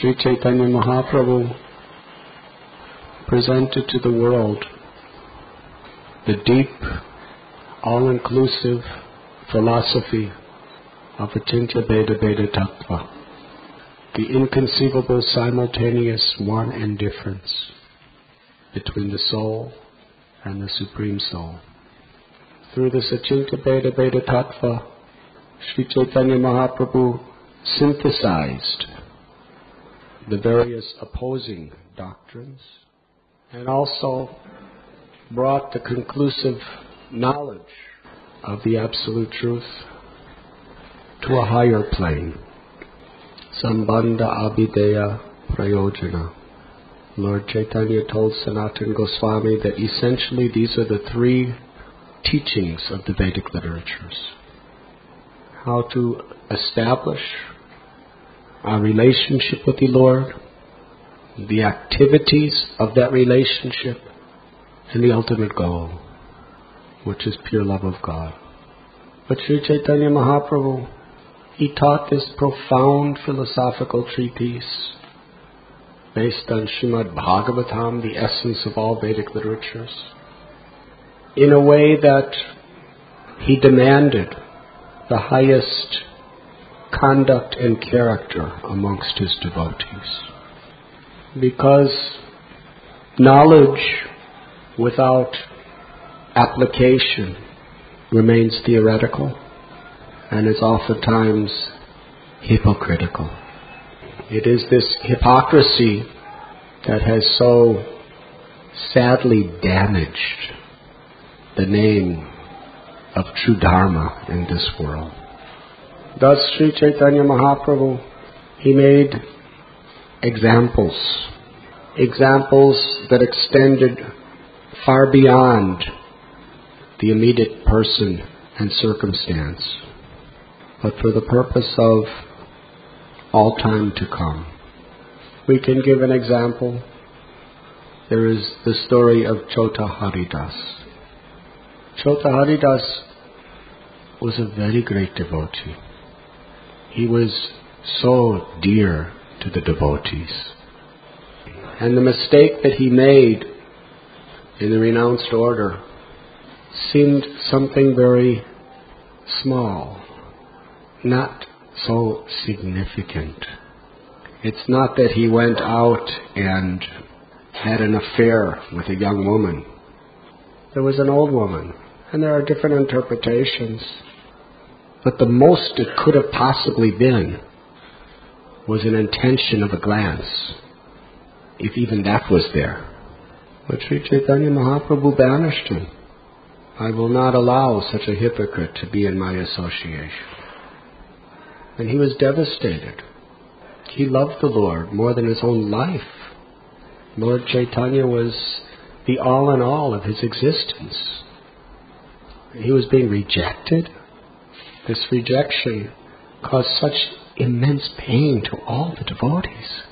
Sri Chaitanya Mahaprabhu presented to the world the deep, all-inclusive philosophy of Achintya Bheda Bheda Tattva, the inconceivable simultaneous one and difference between the soul and the Supreme Soul. Through the Achintya Bheda Bheda Tattva, Sri Chaitanya Mahaprabhu synthesized the various opposing doctrines and also brought the conclusive knowledge of the Absolute Truth to a higher plane. Sambandha Abhideya Prayojana. Lord Chaitanya told Sanatana Goswami that essentially these are the three teachings of the Vedic literatures. How to establish our relationship with the Lord, the activities of that relationship, and the ultimate goal, which is pure love of God. But Sri Chaitanya Mahaprabhu, he taught this profound philosophical treatise based on Srimad Bhagavatam, the essence of all Vedic literatures, in a way that he demanded the highest conduct and character amongst his devotees. Because knowledge without application remains theoretical and is oftentimes hypocritical. It is this hypocrisy that has so sadly damaged the name of true Dharma in this world. Thus, Sri Chaitanya Mahaprabhu, he made examples, examples that extended far beyond the immediate person and circumstance, but for the purpose of all time to come. We can give an example. There is the story of Chota Haridas. Chota Haridas was a very great devotee. He was so dear to the devotees. And the mistake that he made in the renounced order seemed something very small, not so significant. It's not that he went out and had an affair with a young woman. There was an old woman, and there are different interpretations. But the most it could have possibly been was an intention of a glance, if even that was there. But Sri Chaitanya Mahaprabhu banished him. I will not allow such a hypocrite to be in my association. And he was devastated. He loved the Lord more than his own life. Lord Chaitanya was the all in all of his existence. He was being rejected this rejection caused such immense pain to all the devotees.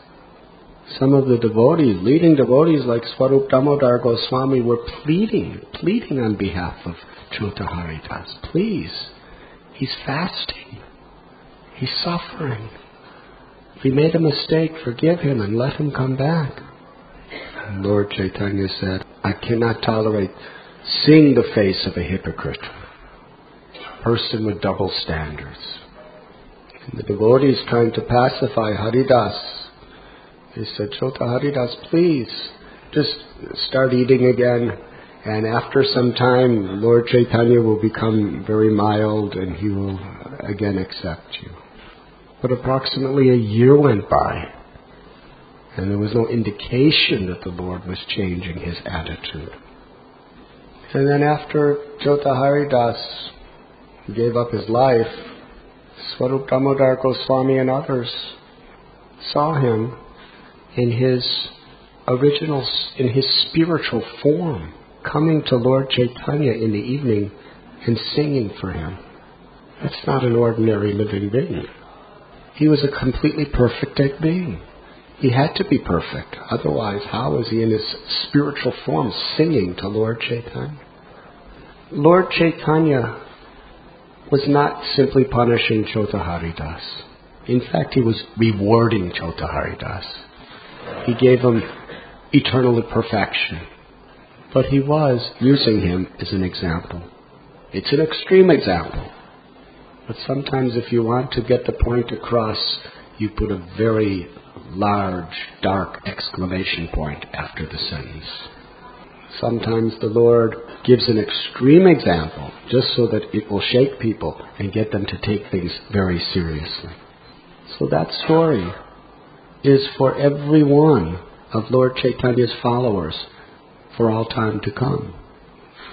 Some of the devotees, leading devotees like Swarup Damodar Goswami, were pleading, pleading on behalf of Chota Haridas. Please, he's fasting. He's suffering. If he made a mistake, forgive him and let him come back. And Lord Chaitanya said, I cannot tolerate seeing the face of a hypocrite person with double standards. And the devotees trying to pacify Haridas. they said, Chota Haridas, please, just start eating again. And after some time, Lord Chaitanya will become very mild and he will again accept you. But approximately a year went by, and there was no indication that the Lord was changing his attitude. And then after Chota Haridas gave up his life, Swarup Damodar Goswami and others saw him in his original, in his spiritual form, coming to Lord Chaitanya in the evening and singing for him. That's not an ordinary living being. He was a completely perfect being. He had to be perfect. Otherwise, how is he in his spiritual form singing to Lord Chaitanya? Lord Chaitanya was not simply punishing Chota Haridas. In fact, he was rewarding Chota Chotaharidas. He gave him eternal perfection. But he was using him as an example. It's an extreme example. But sometimes if you want to get the point across, you put a very large, dark exclamation point after the sentence. Sometimes the Lord gives an extreme example just so that it will shake people and get them to take things very seriously. So that story is for every one of Lord Chaitanya's followers for all time to come.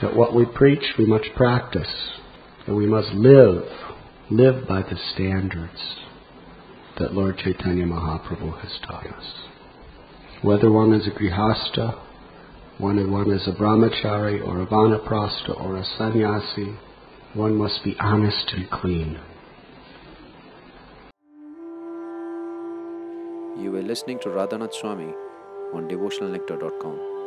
That what we preach we must practice, and we must live, live by the standards that Lord Chaitanya Mahaprabhu has taught us. Whether one is a grihasta, one, one is a brahmachari or a vanaprastha or a sannyasi, one must be honest and clean. You were listening to Radhanath Swami on devotionalnectar.com.